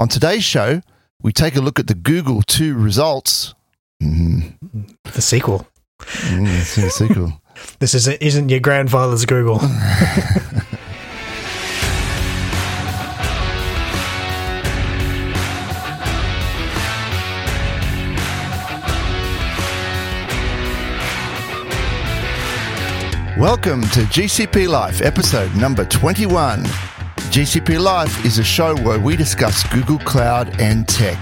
On today's show, we take a look at the Google 2 results. Mm, The sequel. mm, a sequel. This is, isn't your grandfather's Google. Welcome to GCP Life, episode number 21. GCP Life is a show where we discuss Google Cloud and tech.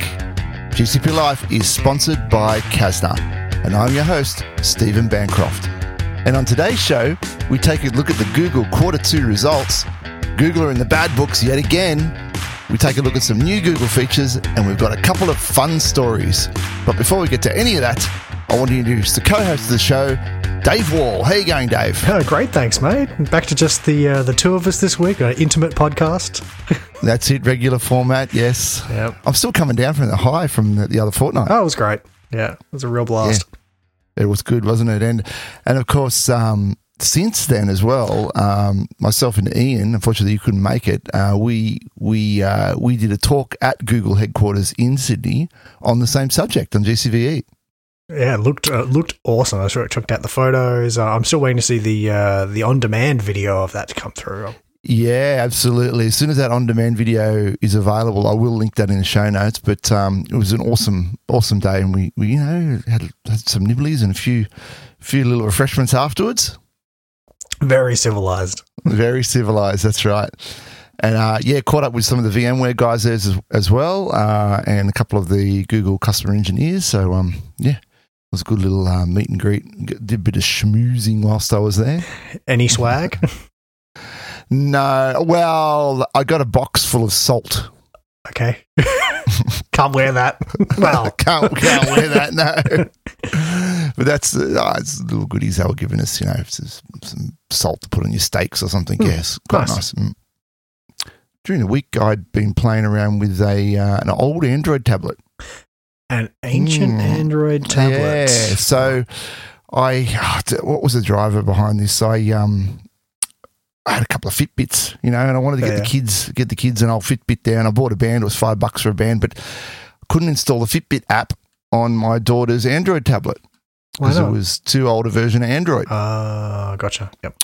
GCP Life is sponsored by Kasna, and I'm your host, Stephen Bancroft. And on today's show, we take a look at the Google Quarter 2 results. Google are in the bad books yet again. We take a look at some new Google features, and we've got a couple of fun stories. But before we get to any of that, I want to introduce the co-host of the show, Dave Wall. How you going, Dave? Oh, great, thanks, mate. Back to just the uh, the two of us this week, an intimate podcast. That's it, regular format, yes. Yep. I'm still coming down from the high from the, the other fortnight. Oh, it was great. Yeah, it was a real blast. It was good, wasn't it? And and of course, um, since then as well, um, myself and Ian, unfortunately you couldn't make it. Uh, we we uh, we did a talk at Google headquarters in Sydney on the same subject on GCVE. Yeah, it looked uh, looked awesome. I sure checked out the photos. Uh, I'm still waiting to see the uh, the on demand video of that to come through. Yeah, absolutely. As soon as that on-demand video is available, I will link that in the show notes. But um, it was an awesome, awesome day, and we, we you know had, had some nibblies and a few, few little refreshments afterwards. Very civilized. Very civilized. That's right. And uh, yeah, caught up with some of the VMware guys there as, as well, uh, and a couple of the Google customer engineers. So um, yeah, it was a good little uh, meet and greet. Did a bit of schmoozing whilst I was there. Any swag? No, well, I got a box full of salt. okay. Can't wear that. Well, can't can't wear that. No, but that's uh, oh, it's little goodies they were giving us. You know, some, some salt to put on your steaks or something. Mm, yes, quite nice. nice. Mm. During the week, I'd been playing around with a uh, an old Android tablet. An ancient Mm. Android tablet. Yeah. So I what was the driver behind this? I um I had a couple of Fitbits, you know, and I wanted to get Yeah. the kids get the kids an old Fitbit down. I bought a band, it was five bucks for a band, but couldn't install the Fitbit app on my daughter's Android tablet because it was too old a version of Android. Uh, gotcha. Yep.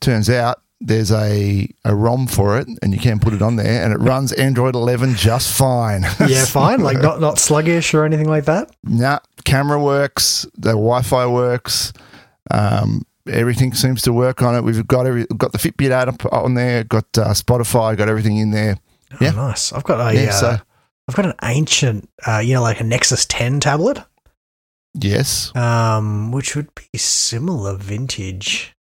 Turns out there's a, a ROM for it and you can put it on there and it runs Android 11 just fine. Yeah, fine. Like not not sluggish or anything like that. Nah, camera works. The Wi-Fi works. Um, everything seems to work on it. We've got every, got the Fitbit app on there. Got uh, Spotify. Got everything in there. Yeah. Oh, nice. I've got a Yeah. uh, So I've got an ancient, uh, you know, like a Nexus 10 tablet, yes, um, which would be similar vintage,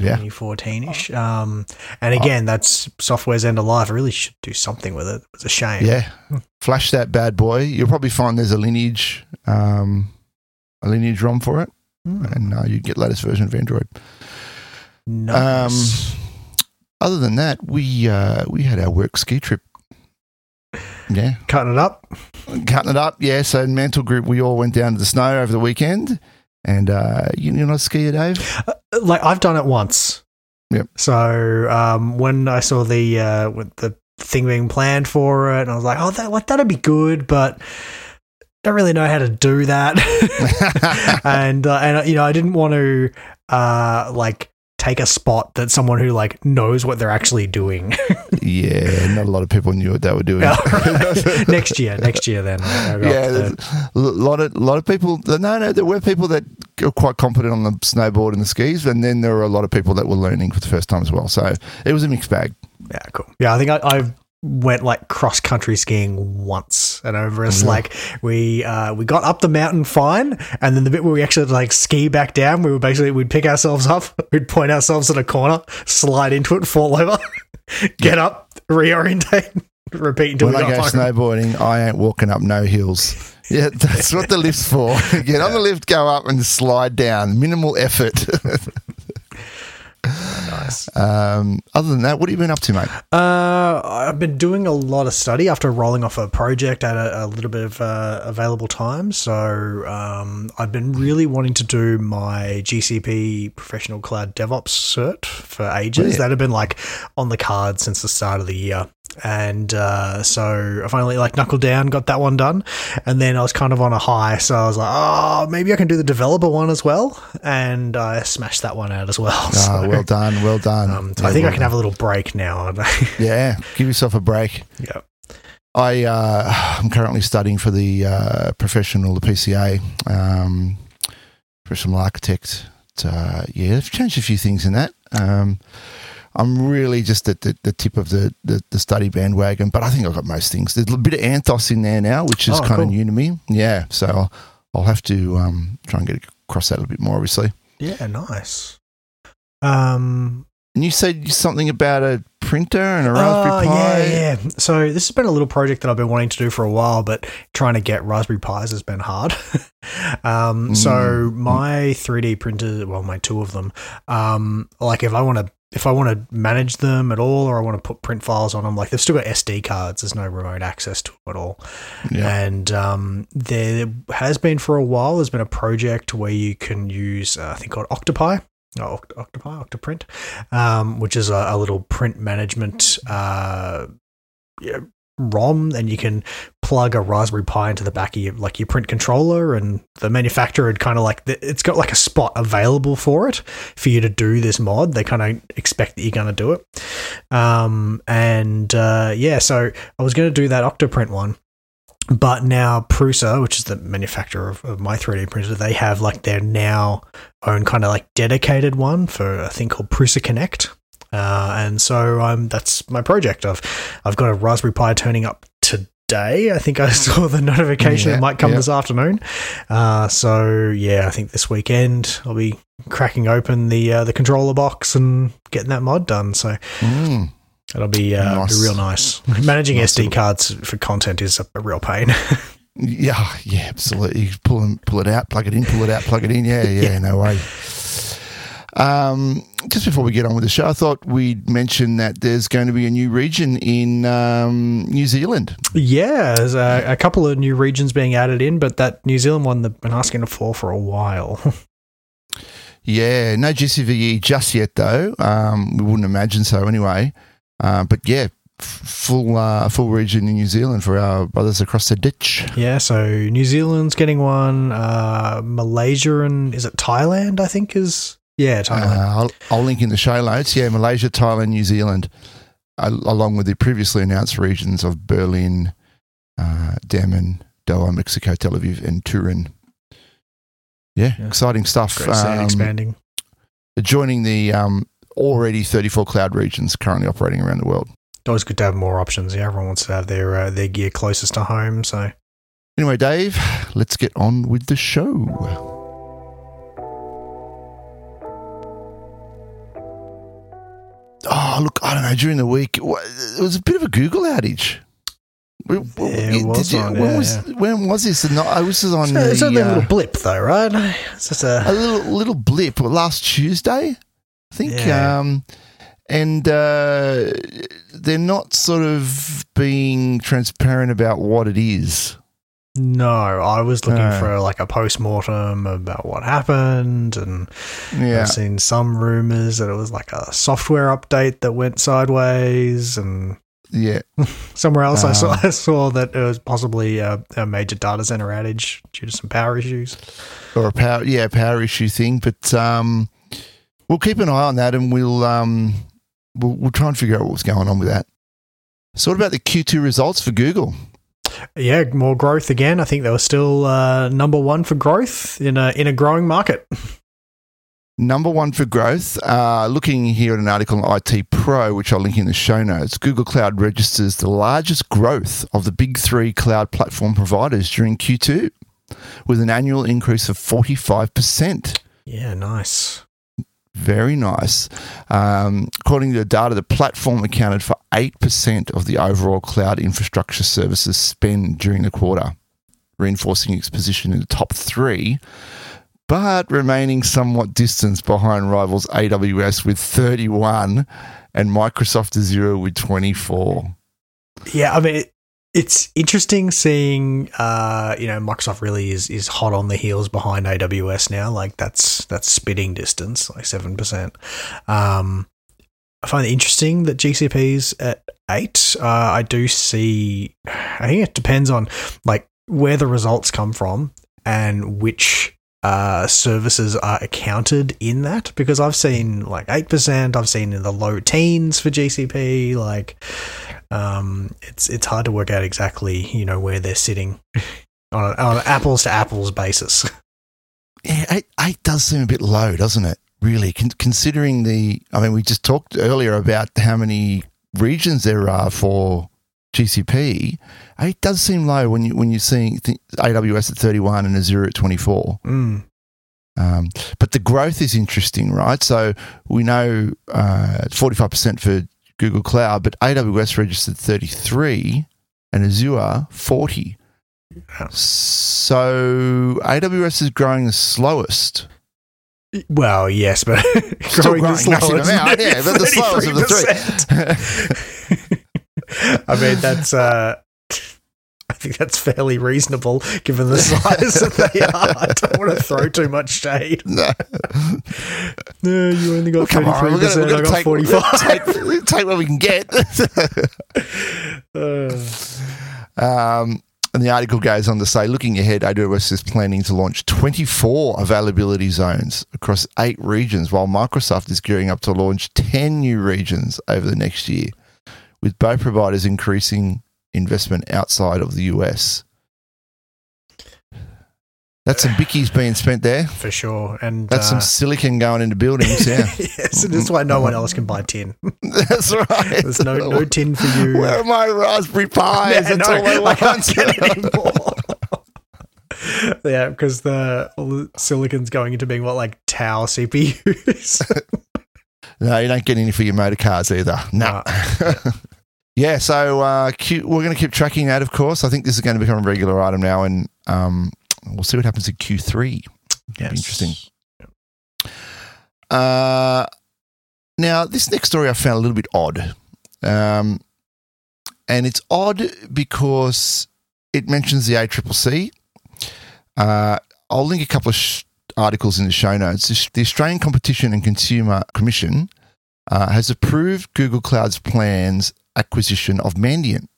yeah. 2014 ish. Um, and again, that's software's end of life. I really should do something with it. It's a shame. Yeah, flash that bad boy. You'll probably find there's a lineage, um, a lineage ROM for it, Hmm. and uh, you get latest version of Android. Nice. Other than that, we uh, we had our work ski trip. Yeah, Cutting it up. cutting it up. Yeah, so Mantel Group, we all went down to the snow over the weekend, and uh, you, you're not a skier, Dave. Uh, Like I've done it once. Yep. So um, when I saw the uh, with the thing being planned for it, and I was like, oh, that like that'd be good, but don't really know how to do that. and uh, and you know, I didn't want to uh, like take a spot that someone who like knows what they're actually doing. yeah, not a lot of people knew what they were doing. Oh. next year, next year, then. Yeah, a lot of lot of people. No, no, there were people that were quite competent on the snowboard and the skis, and then there were a lot of people that were learning for the first time as well. So it was a mixed bag. Yeah, cool. Yeah, I think I, I went like cross country skiing once, and over us Mhm. like we uh, we got up the mountain fine, and then the bit where we actually like ski back down, we would basically we'd pick ourselves up, we'd point ourselves at a corner, slide into it, fall over, get up, reorientate, repeat until when we I go home. snowboarding, I ain't walking up no hills. Yeah, that's what the lift's for. Get on the lift, go up, and slide down. Minimal effort. Nice. um, other than that, what have you been up to, mate? Uh, I've been doing a lot of study after rolling off a project at a, a little bit of uh, available time. So um, I've been really wanting to do my GCP Professional Cloud DevOps cert for ages. Brilliant. That had been like on the card since the start of the year. And uh, so I finally like knuckled down, got that one done, and then I was kind of on a high, so I was like, oh, maybe I can do the developer one as well, and I smashed that one out as well. Ah, So, well done, well done. um, so Yeah, I think well I can have a little break now. Yeah, give yourself a break. yeah. I uh, I'm currently studying for the uh, professional, the PCA, um, professional architect. Uh, yeah, I've changed a few things in that. Um, I'm really just at the, the tip of the, the, the study bandwagon, but I think I've got most things. There's a bit of Anthos in there now, which is Oh, kind cool. of new to me. Yeah, so I'll, I'll have to um, try and get across that a little bit more, obviously. Yeah, nice. Um, And you said something about a printer and a Raspberry Pi. yeah, yeah. So this has been a little project that I've been wanting to do for a while, but trying to get Raspberry Pis has been hard. um, so Mm. my 3D printer, well, my two of them, um, like if I want to. If I want to manage them at all, or I want to put print files on them, like they've still got SD cards. There's no remote access to it at all. Yeah. And um, there has been for a while. There's been a project where you can use uh, I think called Octopi. Oh, Oct- Octopi, Octoprint, um, which is a, a little print management uh, yeah, ROM, and you can plug a Raspberry Pi into the back of your like your print controller, and the manufacturer had kind of like it's got like a spot available for it for you to do this mod. They kind of expect that you're going to do it, um, and uh, yeah, so I was going to do that Octoprint one. But now Prusa, which is the manufacturer of, of my 3D printer, they have like their now own kind of like dedicated one for a thing called Prusa Connect. Uh, and so um, that's my project. I've I've got a Raspberry Pi turning up today. I think I saw the notification Yeah, it might come yeah. this afternoon. Uh, so yeah, I think this weekend I'll be cracking open the uh, the controller box and getting that mod done. So Mm. that'll be, uh, Nice. be real nice. Managing Nice SD cards for content is a, a real pain. Yeah, yeah, absolutely. You pull pull it out, plug it in, pull it out, plug it in. Yeah, yeah, Yeah. no way. Um, just before we get on with the show, I thought we'd mention that there's going to be a new region in um, New Zealand. Yeah, there's a, a couple of new regions being added in, but that New Zealand one they've been asking for for a while. Yeah, no GCVE just yet though. Um, we wouldn't imagine so anyway. Uh, but yeah, full uh, full region in New Zealand for our brothers across the ditch. yeah, so New Zealand's getting one. Uh, Malaysia and is it Thailand? I think is yeah Thailand. Uh, I'll, I'll link in the show notes. Yeah, Malaysia, Thailand, New Zealand, al- along with the previously announced regions of Berlin, uh, Dammam, Doha, Mexico, Tel Aviv, and Turin. Yeah, Yeah. exciting stuff. Great to see it Um, expanding. joining the um, already 34 cloud regions currently operating around the world. Always good to have more options. Yeah, everyone wants to have their uh, their gear closest to home. So Anyway, Dave, let's get on with the show. Oh, look, I don't know. During the week, it was a bit of a Google outage. Yeah, it was on, when, yeah, was, when was this? No, I was on So it's only a uh, little blip though, right? It's just a a little little blip last Tuesday, I think. Yeah. Um, and uh, they're not sort of being transparent about what it is. No. I was looking for like a post mortem about what happened, and Yeah. I've seen some rumors that it was like a software update that went sideways, and Yeah. somewhere else I saw Um, I saw that it was possibly a, a major data center outage due to some power issues. or a power yeah power issue thing but um we'll keep an eye on that and we'll um we'll, we'll try and figure out what's going on with that so what about the q2 results for google Yeah, more growth again. I think they were still uh, number one for growth in a in a growing market. number one for growth uh, looking here at an article on it pro which i'll link in the show notes google cloud registers the largest growth of the big three cloud platform providers during q2 with an annual increase of 45% Yeah, nice. Very nice. Um, according to the data, the platform accounted for 8% of the overall cloud infrastructure services spend during the quarter, reinforcing its position in the top three, but remaining somewhat distanced behind rivals AWS with 31 and Microsoft Azure with 24. Yeah, I mean, it's interesting seeing, uh, you know, Microsoft really is is hot on the heels behind AWS now. Like that's that's spitting distance, like seven percent. Um, I find it interesting that GCP's at eight. Uh, I do see. I think it depends on like where the results come from and which uh, services are accounted in that because I've seen like 8%, I've seen in the low teens for GCP. Like, um, it's, it's hard to work out exactly, you know, where they're sitting on, a, on an apples to apples basis. Yeah, eight, eight does seem a bit low, doesn't it? Really, Con- considering the, I mean, we just talked earlier about how many regions there are for GCP. It does seem low when you when you're seeing th- AWS at 31 and Azure at 24. Mm. Um, but the growth is interesting, right? So we know uh, 45% for Google Cloud, but AWS registered 33 and Azure 40. Yeah. So AWS is growing the slowest. Well, yes, but Still growing the slowest. amount, yeah, but the slowest of the 33%. I mean, that's. Uh, I think that's fairly reasonable given the size that they are. I don't want to throw too much shade. no. No, you only got we're three percent. I got take, forty five. take, take what we can get. um, and the article goes on to say, looking ahead, AWS is planning to launch 24 availability zones across eight regions, while Microsoft is gearing up to launch 10 new regions over the next year, with both providers increasing investment outside of the US. That's some bickies being spent there. for sure. And That's uh, some silicon going into buildings. Yeah, yes, and that's why no one else can buy tin. that's right. There's no no tin for you. Where are my Raspberry Pis? Yeah, That's no, all I I can't get any more. yeah, because the all the silicon's going into being what like Tau CPUs. No, you don't get any for your motor cars either. No. yeah, so uh, Q, we're going to keep tracking that, of course. I think this is going to become a regular item now, and um, we'll see what happens in Q3. yes. interesting. Uh, now, this next story I found a little bit odd. Um, and it's odd because it mentions the ACCC. Uh, I'll link a couple of sh- articles in the show notes. The- Australian Competition and Consumer Commission uh, has approved Google Cloud's plans acquisition of Mandiant.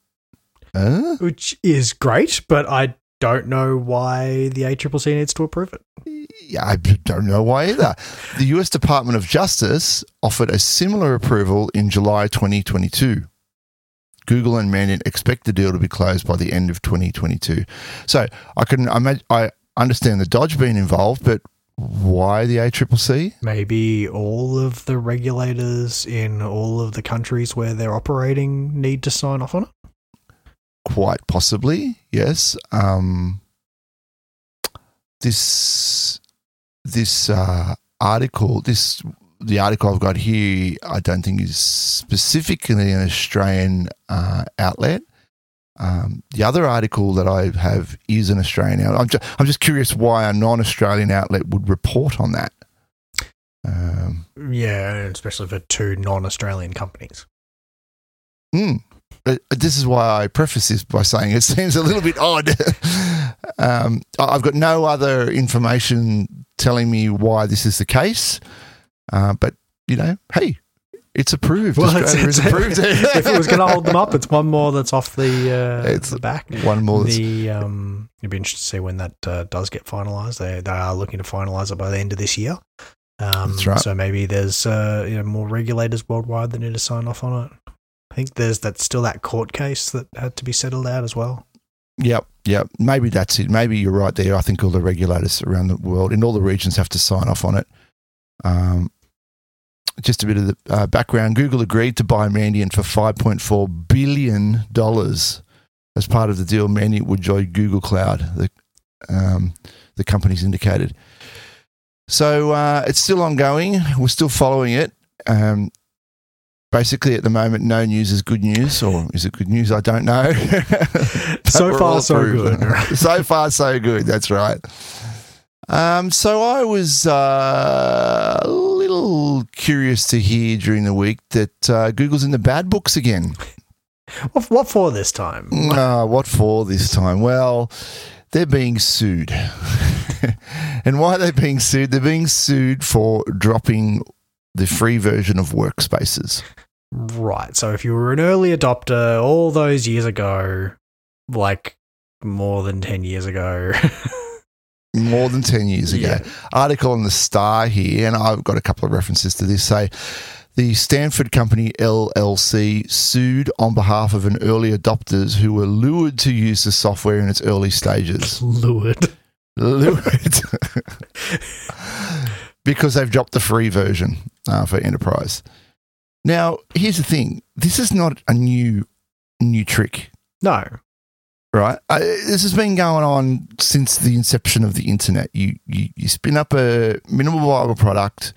Uh? Which is great, but I don't know why the ACCC needs to approve it. Yeah, I don't know why either. the US Department of Justice offered a similar approval in July 2022. Google and Mandiant expect the deal to be closed by the end of 2022. So I can imagine, I understand the Dodge being involved, but why the ACCC? Maybe all of the regulators in all of the countries where they're operating need to sign off on it. Quite possibly, yes. Um, this this uh, article, this the article I've got here, I don't think is specifically an Australian uh, outlet. Um, the other article that I have is an Australian outlet. I'm just, I'm just curious why a non-Australian outlet would report on that. Um, Yeah, especially for two non-Australian companies. Hmm. This is why I preface this by saying it seems a little bit odd. um, I've got no other information telling me why this is the case, uh, but you know, hey, it's approved. Well, it's, it's- approved. if it was going to hold them up, it's one more that's off the uh, It's the back. one more. The um, it'd be interesting to see when that uh, does get finalised. They they are looking to finalise it by the end of this year. Um, That's right. So maybe there's uh, you know more regulators worldwide that need to sign off on it. I think there's that still that court case that had to be settled out as well. Yep, yep. Maybe that's it. Maybe you're right there. I think all the regulators around the world in all the regions have to sign off on it. Um, just a bit of the uh, background. Google agreed to buy Mandiant for $5.4 billion as part of the deal. Mandiant would join Google Cloud, the, um, the company's indicated. So uh, it's still ongoing. We're still following it. Um, basically, at the moment, no news is good news, or is it good news? I don't know. So far, so good. so far, so good. That's right. Um, so I was uh, a little curious to hear during the week that uh, Google's in the bad books again. What, what for this time? Uh, what for this time? Well, they're being sued. and why are they being sued? They're being sued for dropping the free version of workspaces. Right. So if you were an early adopter all those years ago, like more than 10 years ago. More than 10 years ago. Yeah. Article on the Star here, and I've got a couple of references to this, say the Stratford Company LLC sued on behalf of an early adopters who were lured to use the software in its early stages. Lured. lured. because they've dropped the free version uh, for enterprise. Now, here's the thing: this is not a new new trick, No. Right? Uh, this has been going on since the inception of the internet. You you, you spin up a minimal viable product,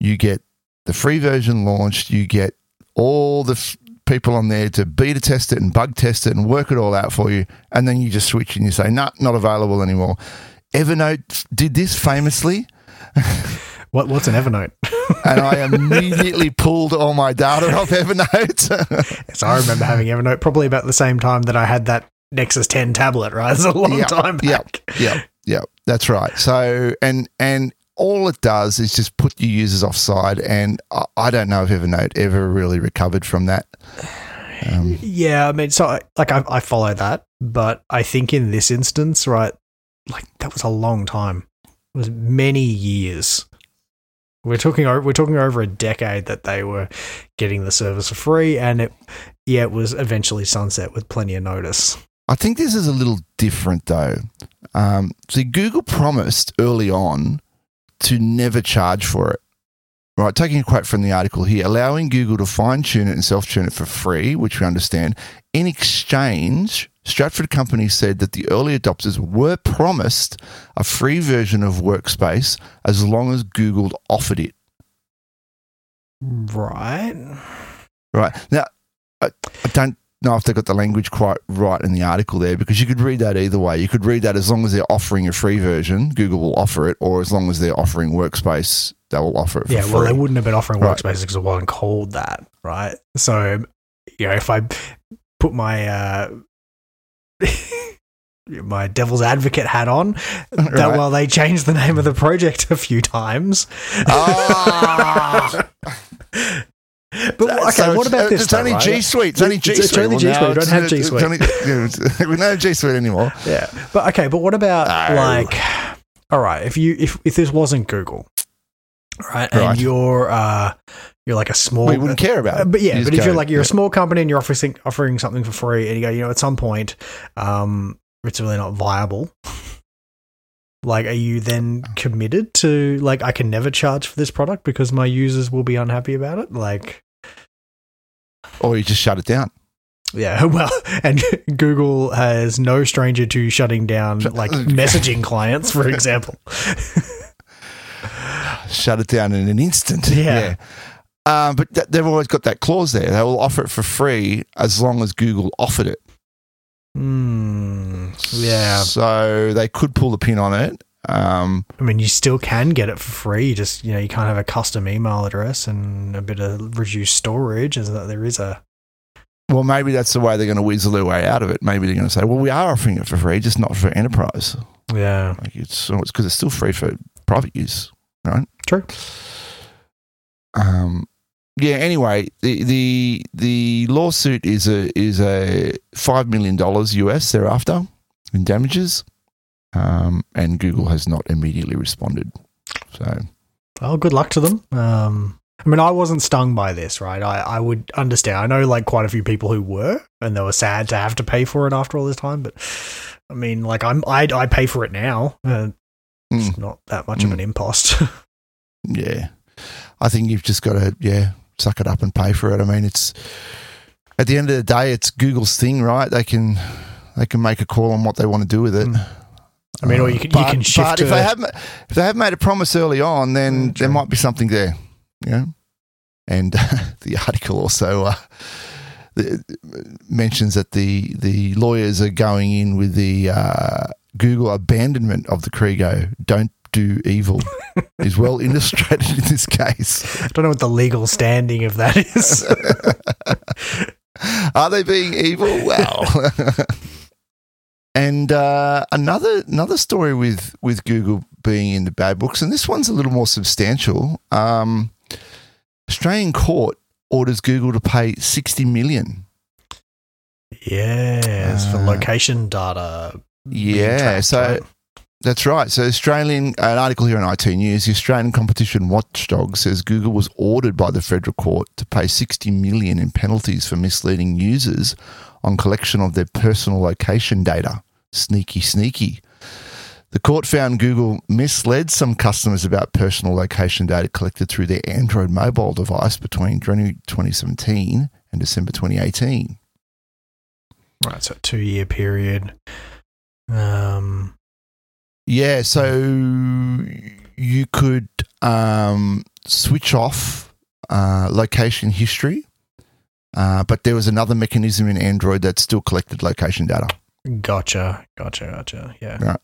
you get the free version launched, you get all the f- people on there to beta test it and bug test it and work it all out for you, and then you just switch and you say, "Nah, not available anymore." Evernote did this famously. What, what's an Evernote? and I immediately pulled all my data off Evernote. so I remember having Evernote probably about the same time that I had that Nexus 10 tablet, right? It's a long Yep, time yep, back. yep, yep. That's right. So, and and all it does is just put your users offside, and I, I don't know if Evernote ever really recovered from that. Um, Yeah, I mean, so I, like I, I follow that, but I think in this instance, right, like that was a long time. It was many years. We're talking we're talking over a decade that they were getting the service for free, and it yeah, it was eventually sunset with plenty of notice. I think this is a little different though. Um, see, Google promised early on to never charge for it. Right, taking a quote from the article here, allowing Google to fine tune it and self tune it for free, which we understand. In exchange, Stratford Company said that the early adopters were promised a free version of Workspace as long as Google offered it. Right. Right. Now, I, I don't know if they got the language quite right in the article there because you could read that either way. You could read that as long as they're offering a free version, Google will offer it, or as long as they're offering Workspace, they will offer it for Yeah, free. well, they wouldn't have been offering Right. workspaces because it wasn't called that, right? So, you know, if I put my uh, my devil's advocate hat on, that Right. while they changed the name of the project a few times, Ah! but okay, So what about this? It's though, only right? G Suite. It's only It's- G it's Suite. only G Suite. We don't have G Suite. we don't have G Suite anymore. Yeah, but okay, but what about No. like, all right, if you if if this wasn't Google, right, and Right. you're uh you're like a small, We wouldn't care about Uh, it. but yeah, You but if you're like you're yeah. a small company and you're offering offering something for free, and you go, you know, at some point, um, it's really not viable. Like, are you then committed to like I can never charge for this product because my users will be unhappy about it? Like, or you just shut it down. yeah, well, and Google has no stranger to shutting down like messaging clients, for example. shut it down in an instant. Yeah. Um, but th- they've always got that clause there. They will offer it for free as long as Google offered it. Hmm. Yeah. So they could pull the pin on it. Um, I mean, you still can get it for free. You just you know you can't have a custom email address and a bit of reduced storage. Is that there is a well, maybe that's the way they're going to weasel their way out of it. Maybe they're going to say, well, we are offering it for free, just not for enterprise. yeah Like it's it's because it's still free for private use, right? True. Um, yeah. Anyway, the the the lawsuit is a is a five million dollars US thereafter in damages, um, and Google has not immediately responded. So well, good luck to them. Um, I mean, I wasn't stung by this, right? I, I would understand. I know like quite a few people who were, and they were sad to have to pay for it after all this time. But I mean, like I'm I I pay for it now. Uh, mm, it's not that much of an impost. yeah, I think you've just got to yeah suck it up and pay for it. I mean, it's at the end of the day, it's Google's thing, right? They can they can make a call on what they want to do with it. Mm. I mean, or you can- you but, can shift But if they have if they have made a promise early on, then Mm, there might be something there, you know. And the article also uh, the, mentions that the the lawyers are going in with the uh, Google abandonment of the Krigo. Don't do evil is well illustrated in this case. I don't know what the legal standing of that is. Are they being evil? Well, and uh, another another story with with Google being in the bad books, and this one's a little more substantial. Um, Australian court orders Google to pay 60 million. Yeah, Yes, for Uh, location data. Yeah, so that's right. So Australian an article here on IT News, the Australian Competition Watchdog says Google was ordered by the federal court to pay 60 million in penalties for misleading users on collection of their personal location data. Sneaky, sneaky. The court found Google misled some customers about personal location data collected through their Android mobile device between January 2017 and December 2018. right, so two year period. Um, Yeah, so you could um, switch off uh, location history, uh, but there was another mechanism in Android that still collected location data, gotcha, gotcha, gotcha. Yeah, Right.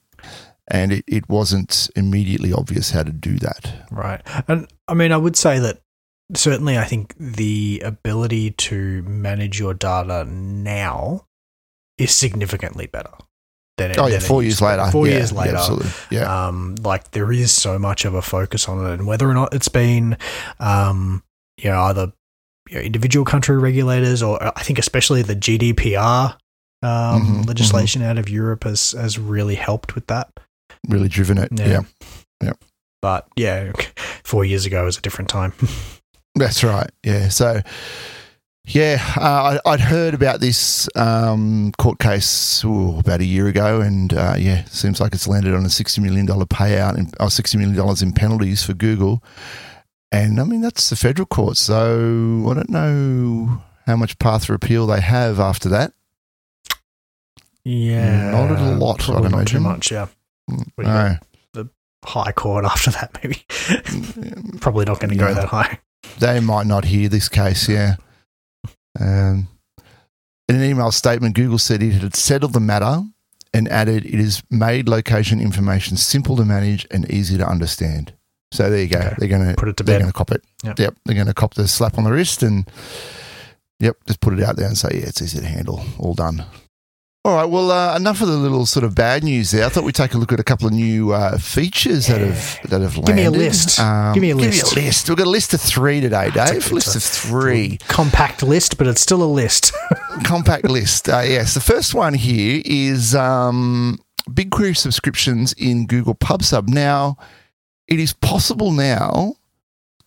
and it, it wasn't immediately obvious how to do that. right. And I mean, I would say that certainly, I think the ability to manage your data now is significantly better. Than it, Oh yeah, four years later. Four Yeah, years yeah, later. absolutely. Yeah, um, like there is so much of a focus on it, and whether or not it's been, um, you know, either you know, individual country regulators or I think especially the GDPR um, Mhm, legislation out of Europe has has really helped with that. really driven it. Yeah. yeah. But yeah, four years ago was a different time. That's right. Yeah. So, yeah, uh, I, I'd heard about this um, court case ooh, about a year ago, and uh, yeah, seems like it's landed on a sixty million dollar payout and or sixty million dollars in penalties for Google. And I mean that's the federal court, so I don't know how much path for appeal they have after that. yeah, Not a lot, I'd Probably not too much. Yeah, Mm, What do high court after that maybe. probably not going to go that high. they might not hear this case. Yeah. Um, in an email statement, Google said it had settled the matter and added it has made location information simple to manage and easy to understand. So there you go. Okay. They're gonna Put it to bed. they're bed. gonna cop it. Yep. Yep. They're gonna cop the slap on the wrist and yep, just put it out there and say yeah, it's easy to handle. All done. All right. Well, uh, enough of the little sort of bad news there. I thought we'd take a look at a couple of new uh, features that have that have landed. Give me a list. Um, Give me a Give list. me a list. We've got a list of three today, Dave. it's list a- of three. Compact list, but it's still a list. Compact list. Uh, yes. The first one here is um, BigQuery subscriptions in Google PubSub. Now, it is possible now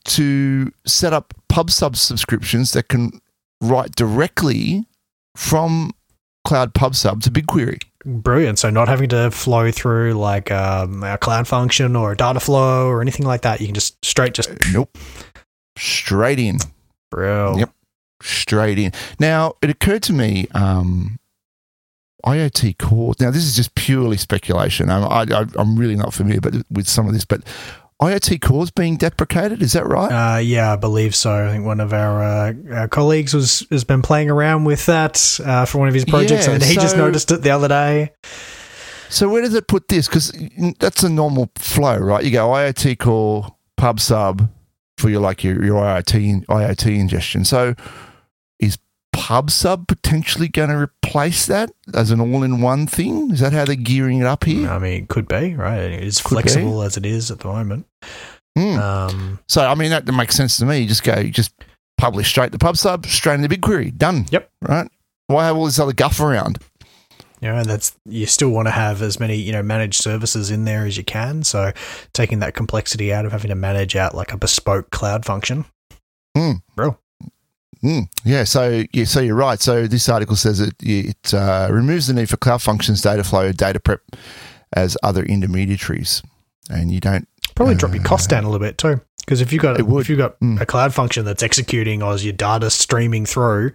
to set up PubSub subscriptions that can write directly from Cloud PubSub to BigQuery. Brilliant. So not having to flow through like um, a cloud function or a data flow or anything like that. You can just straight just Nope. Straight in. bro. Yep. straight in. Now, it occurred to me, um, IoT core. Now, this is just purely speculation. I'm, I, I, I'm really not familiar but with some of this, but IoT cores being deprecated. Is that right? Uh, yeah, I believe so. I think one of our, uh, our colleagues was has been playing around with that uh, for one of his projects, Yeah, and he just noticed it the other day. so where does it put this? Because that's a normal flow, right? You go IoT core, pub sub for your like your, your IoT IoT ingestion. So is pub sub potentially going to replace that as an all-in-one thing? Is that how they're gearing it up here? I mean, it could be right. It is Could be. flexible as it is at the moment. Hmm. Um, So I mean that, makes sense to me. You just go, you just publish straight to pub sub, straight into BigQuery, done. Yep. Right. Why have all this other guff around? you know, that's you still want to have as many you know managed services in there as you can. So taking that complexity out of having to manage out like a bespoke cloud function. Hmm. Yeah. So yeah. So you're right. So this article says it it uh, removes the need for cloud functions, data flow, data prep as other intermediaries, and you don't. Probably drop your cost Uh, down a little bit too. Because if you got if you got Mm. a cloud function that's executing as your data streaming through,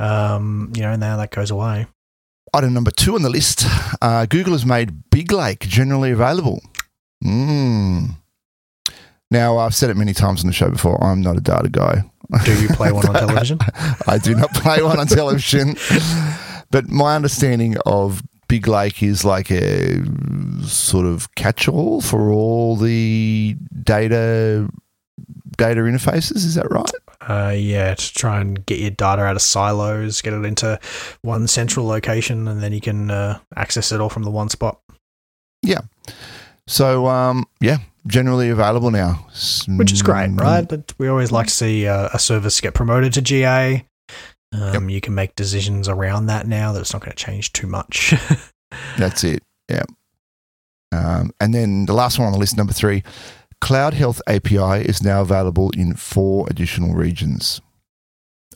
um, you know, now that goes away. Item number two on the list: uh, Google has made Big Lake generally available. Hmm. Now I've said it many times on the show before. I'm not a data guy. Do you play one on television? I do not play one on television. But my understanding of Big Lake is like a sort of catch-all for all the data data interfaces. Is that right? Uh, yeah, to try and get your data out of silos, get it into one central location, and then you can uh, access it all from the one spot. Yeah. So um, yeah, generally available now, which is great, right? But we always like to see uh, a service get promoted to GA. Um, yep. You can make decisions around that now that it's not going to change too much. That's it. Yeah. Um, and then the last one on the list, number three, Cloud Health API is now available in four additional regions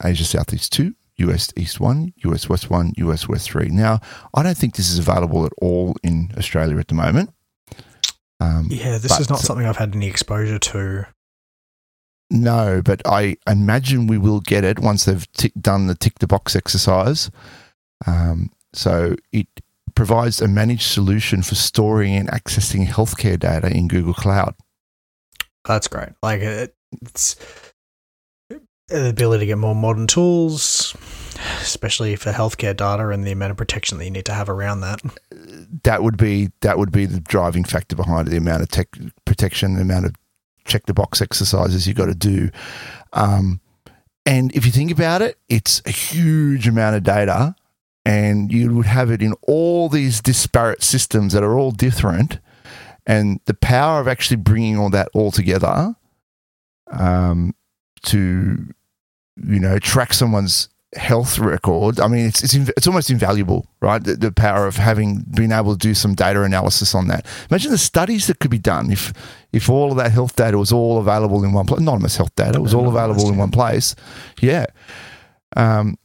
Asia Southeast 2, US East 1, US West 1, US West 3. Now, I don't think this is available at all in Australia at the moment. Um, yeah, this is not something I've had any exposure to. No, but I imagine we will get it once they've tick, done the tick the box exercise. Um, so it provides a managed solution for storing and accessing healthcare data in Google Cloud. That's great. Like it, it's the ability to get more modern tools, especially for healthcare data and the amount of protection that you need to have around that. That would be that would be the driving factor behind it, the amount of tech protection, the amount of check the box exercises you got to do. Um, and if you think about it, it's a huge amount of data, and you would have it in all these disparate systems that are all different. And the power of actually bringing all that all together um, to you know, track someone's health record, I mean, it's it's, it's almost invaluable, right? The, the, power of having been able to do some data analysis on that. Imagine the studies that could be done if if all of that health data was all available in one place. Anonymous health data it was all available in one place. Yeah. Um.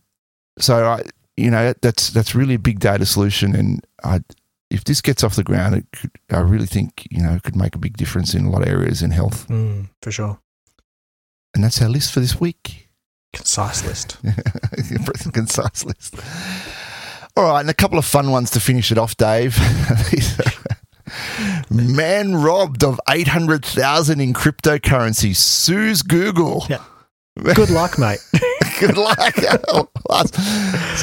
So I, you know, that's that's really a big data solution, and I, if this gets off the ground, it could, I really think you know it could make a big difference in a lot of areas in health. Mm, for sure. And that's our list for this week. Concise list. Concise list. All right, and a couple of fun ones to finish it off, Dave. Man robbed of 800,000 in cryptocurrency sues Google. Yeah. Good luck, mate. Good luck.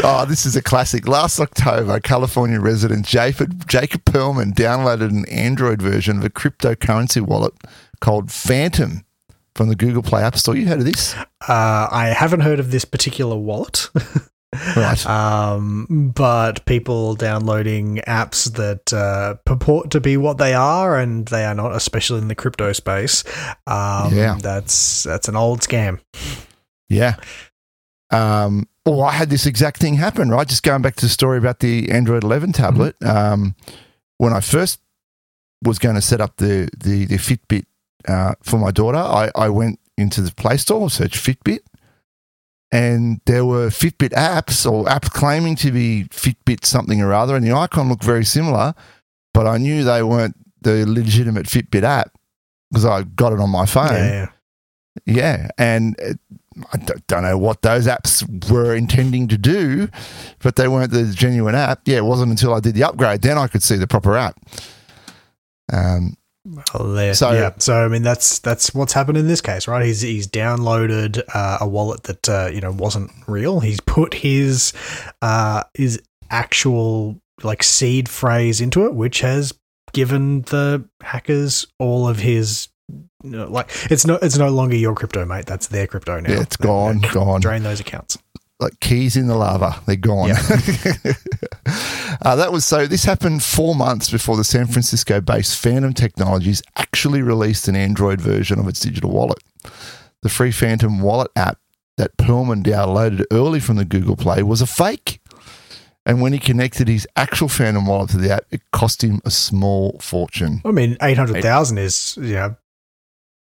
oh, this is a classic. Last October, California resident Jacob, Jacob Perlman downloaded an Android version of a cryptocurrency wallet called Phantom from the Google Play App Store. You heard of this? Uh, I haven't heard of this particular wallet. right. Um, but people downloading apps that uh, purport to be what they are, and they are not, especially in the crypto space. Um, yeah, that's that's an old scam. Yeah. Um, well, I had this exact thing happen. Right, just going back to the story about the Android 11 tablet. Mm-hmm. Um, when I first was going to set up the the, the Fitbit uh, for my daughter, I, I went into the Play Store, searched Fitbit, and there were Fitbit apps or apps claiming to be Fitbit something or other, and the icon looked very similar, but I knew they weren't the legitimate Fitbit app because I got it on my phone. Yeah, yeah. yeah. and it, I don't know what those apps were intending to do, but they weren't the genuine app. Yeah, it wasn't until I did the upgrade then I could see the proper app. Um, well, so yeah, so I mean that's that's what's happened in this case, right? He's he's downloaded uh, a wallet that uh, you know wasn't real. He's put his uh, his actual like seed phrase into it, which has given the hackers all of his you know, like it's no it's no longer your crypto, mate. That's their crypto now. Yeah, it's gone, gone. Drain those accounts like keys in the lava. They're gone. Yep. uh, that was so. This happened four months before the San Francisco-based Phantom Technologies actually released an Android version of its digital wallet. The free Phantom wallet app that Perlman downloaded early from the Google Play was a fake. And when he connected his actual Phantom wallet to the app, it cost him a small fortune. I mean, eight hundred thousand is you know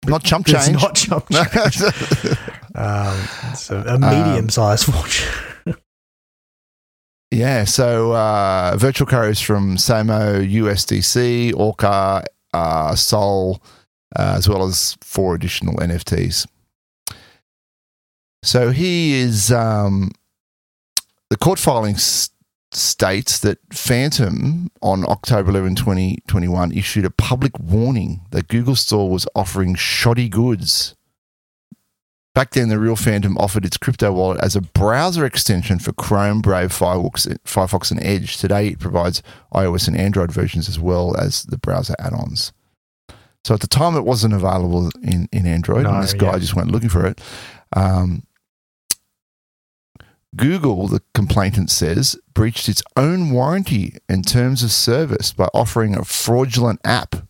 not chump change. It's not chump change. Um, it's a, a medium-sized um, watch. yeah, so uh, virtual carriers from Samo, USDC, Orca, uh, Sol, uh, as well as four additional NFTs. So he is um, the court filings states that Phantom on October 11, 2021 issued a public warning that Google Store was offering shoddy goods. Back then, the real Phantom offered its crypto wallet as a browser extension for Chrome, Brave, Firefox, and Edge. Today, it provides iOS and Android versions as well as the browser add ons. So at the time, it wasn't available in, in Android, no, and this guy yeah. just went looking for it. Um, Google, the complainant says, breached its own warranty and terms of service by offering a fraudulent app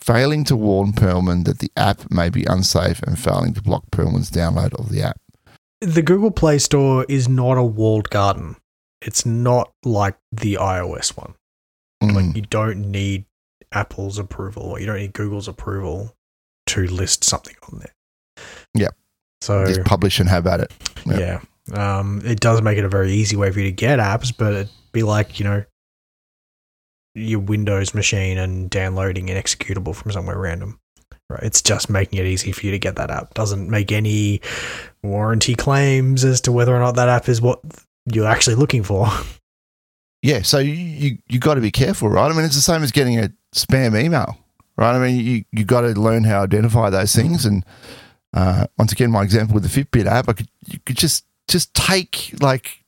failing to warn Perlman that the app may be unsafe and failing to block Perlman's download of the app. The Google Play Store is not a walled garden. It's not like the iOS one. Mm. Like you don't need Apple's approval or you don't need Google's approval to list something on there. Yep. So Just publish and have at it. Yep. yeah, um, it does make it a very easy way for you to get apps, but it'd be like you know your Windows machine and downloading an executable from somewhere random. Right, it's just making it easy for you to get that app. Doesn't make any warranty claims as to whether or not that app is what you're actually looking for. Yeah, so you you, got to be careful, right? I mean, it's the same as getting a spam email, right? I mean, you you got to learn how to identify those things. And uh, once again, my example with the Fitbit app, I could you could just just take like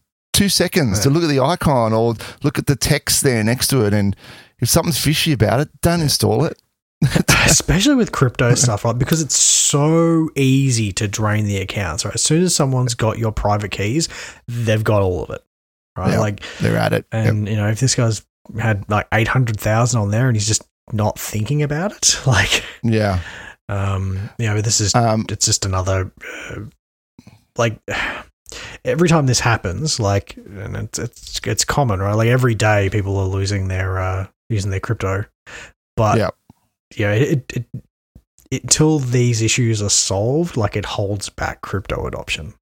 two seconds to look at the icon or look at the text there next to it, and if something's fishy about it, don't install it. especially with crypto stuff, right? Because it's so easy to drain the accounts, right? As soon as someone's got your private keys, they've got all of it, right? Yeah. Like, They're at it. Yep. and you know, if this guy's had like eight hundred thousand on there and he's just not thinking about it, like, Yeah. um, you know, this is Um, it's just another uh, like. Every time this happens, like, and it's it's it's common, right? Like every day, people are losing their uh, using their crypto, but Yep. yeah, it, it, it until these issues are solved, like it holds back crypto adoption.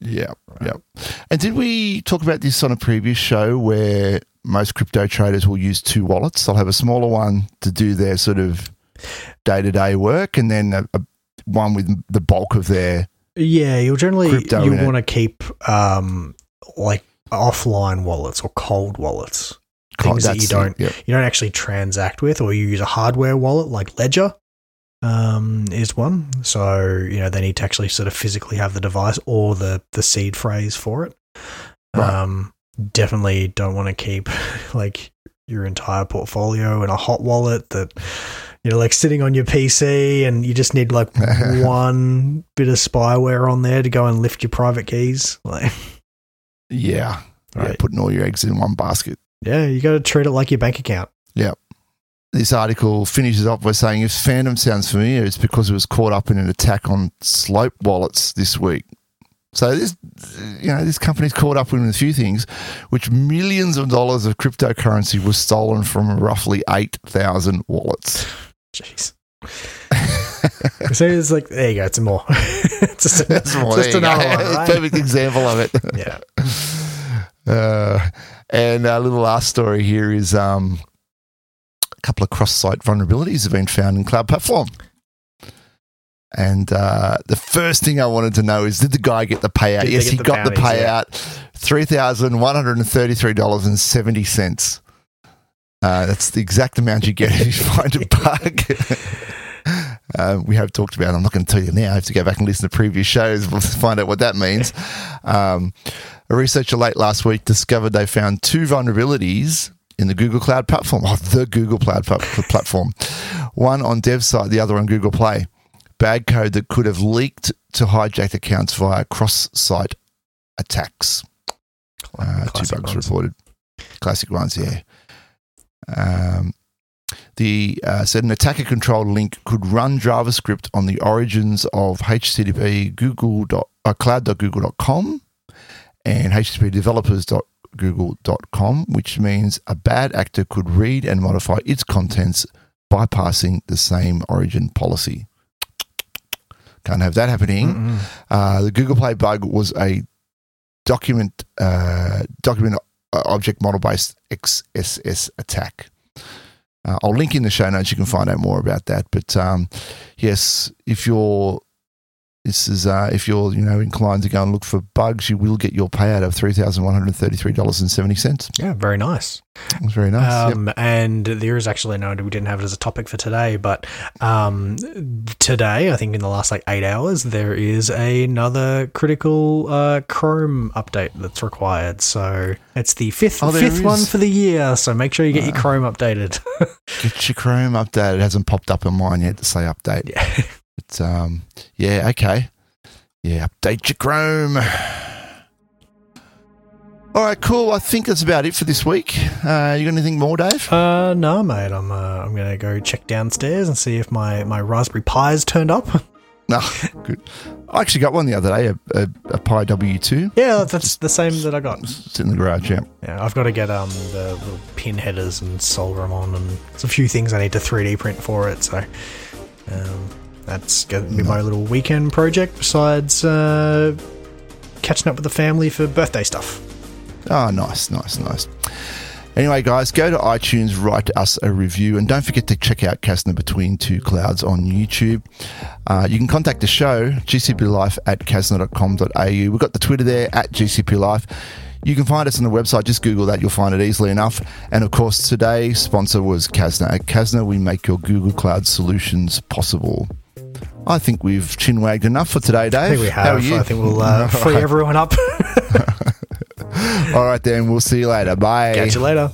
Yeah, Right. Yep. And did we talk about this on a previous show where most crypto traders will use two wallets? They'll have a smaller one to do their sort of day to day work, and then a, a one with the bulk of their. Yeah, you'll generally Crypto you want to keep um like offline wallets or cold wallets, things that you don't Yep. you don't actually transact with, or you use a hardware wallet like Ledger. Um, is one. So you know they need to actually sort of physically have the device or the the seed phrase for it. Right. Um, definitely don't want to keep like your entire portfolio in a hot wallet that you know like sitting on your PC and you just need like one bit of spyware on there to go and lift your private keys. Like, Yeah. Yeah. Putting all your eggs in one basket. yeah, you got to treat it like your bank account. Yeah. This article finishes off by saying if Phantom sounds familiar, it's because it was caught up in an attack on Slope wallets this week. So this, you know, this company's caught up in a few things, which millions of dollars of cryptocurrency was stolen from roughly eight thousand wallets. Jeez. so it's like there you go, it's more. it's just, it's more, just another one, right? perfect example of it. yeah. Uh, and a little last story here is um, a couple of cross-site vulnerabilities have been found in cloud platform. And uh, the first thing I wanted to know is did the guy get the payout? Did yes, he the got bounties, the payout, yeah. $3,133.70. Uh, that's the exact amount you get if you find a bug. uh, we have talked about. it. I'm not going to tell you now. I have to go back and listen to previous shows to find out what that means. Um, a researcher late last week discovered they found two vulnerabilities in the Google Cloud platform, oh, the Google Cloud platform. One on dev side, the other on Google Play. Bad code that could have leaked to hijacked accounts via cross-site attacks. Uh, two bugs ones. reported. Classic ones, yeah. Um, the uh, said an attacker controlled link could run JavaScript on the origins of HTTP Google dot, uh, cloud.google.com and HTTP developers.google.com, which means a bad actor could read and modify its contents bypassing the same origin policy. Can't have that happening. Uh, the Google Play bug was a document uh, document uh, object model based XSS attack. Uh, I'll link in the show notes. You can find out more about that. But um, yes, if you're this is uh, if you're you know inclined to go and look for bugs, you will get your payout of three thousand one hundred thirty three dollars and seventy cents. Yeah, very nice. That's very nice. Yep. Um, And there is actually no, we didn't have it as a topic for today, but um, today, I think in the last like eight hours, there is another critical uh, Chrome update that's required. So it's the fifth Oh, fifth one for the year. So make sure you get your Ah. Chrome updated. Get your Chrome updated. It hasn't popped up in mine yet to say update. yeah. But um, yeah, okay. Yeah, update your Chrome. All right, cool. I think that's about it for this week. Uh, you got anything more, Dave? Uh, no, mate. I'm uh, I'm gonna go check downstairs and see if my my Raspberry Pi's turned up. No, good. I actually got one the other day, a, a, a Pi W2. yeah, that's the same that I got. It's in the garage, yeah. Yeah, I've got to get um the little pin headers and solder them on, and there's a few things I need to 3D print for it. So um, that's going to be my little weekend project. Besides uh, catching up with the family for birthday stuff. Oh, nice, nice, nice. Anyway, guys, go to iTunes, write us a review, and don't forget to check out Kasna Between Two Clouds on YouTube. Uh, you can contact the show, gcplife at kasna.com.au. We've got the Twitter there, at gcplife. You can find us on the website. Just Google that. You'll find it easily enough. And of course, today's sponsor was Kasna. At Kasna, we make your Google Cloud solutions possible. I think we've chin wagged enough for today, Dave. I think we How have. are you? I think we'll uh, free everyone up. All right, then. We'll see you later. Bye. Catch you later.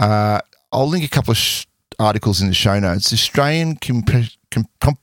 Uh, I'll link a couple of sh- articles in the show notes. Australian comp- com-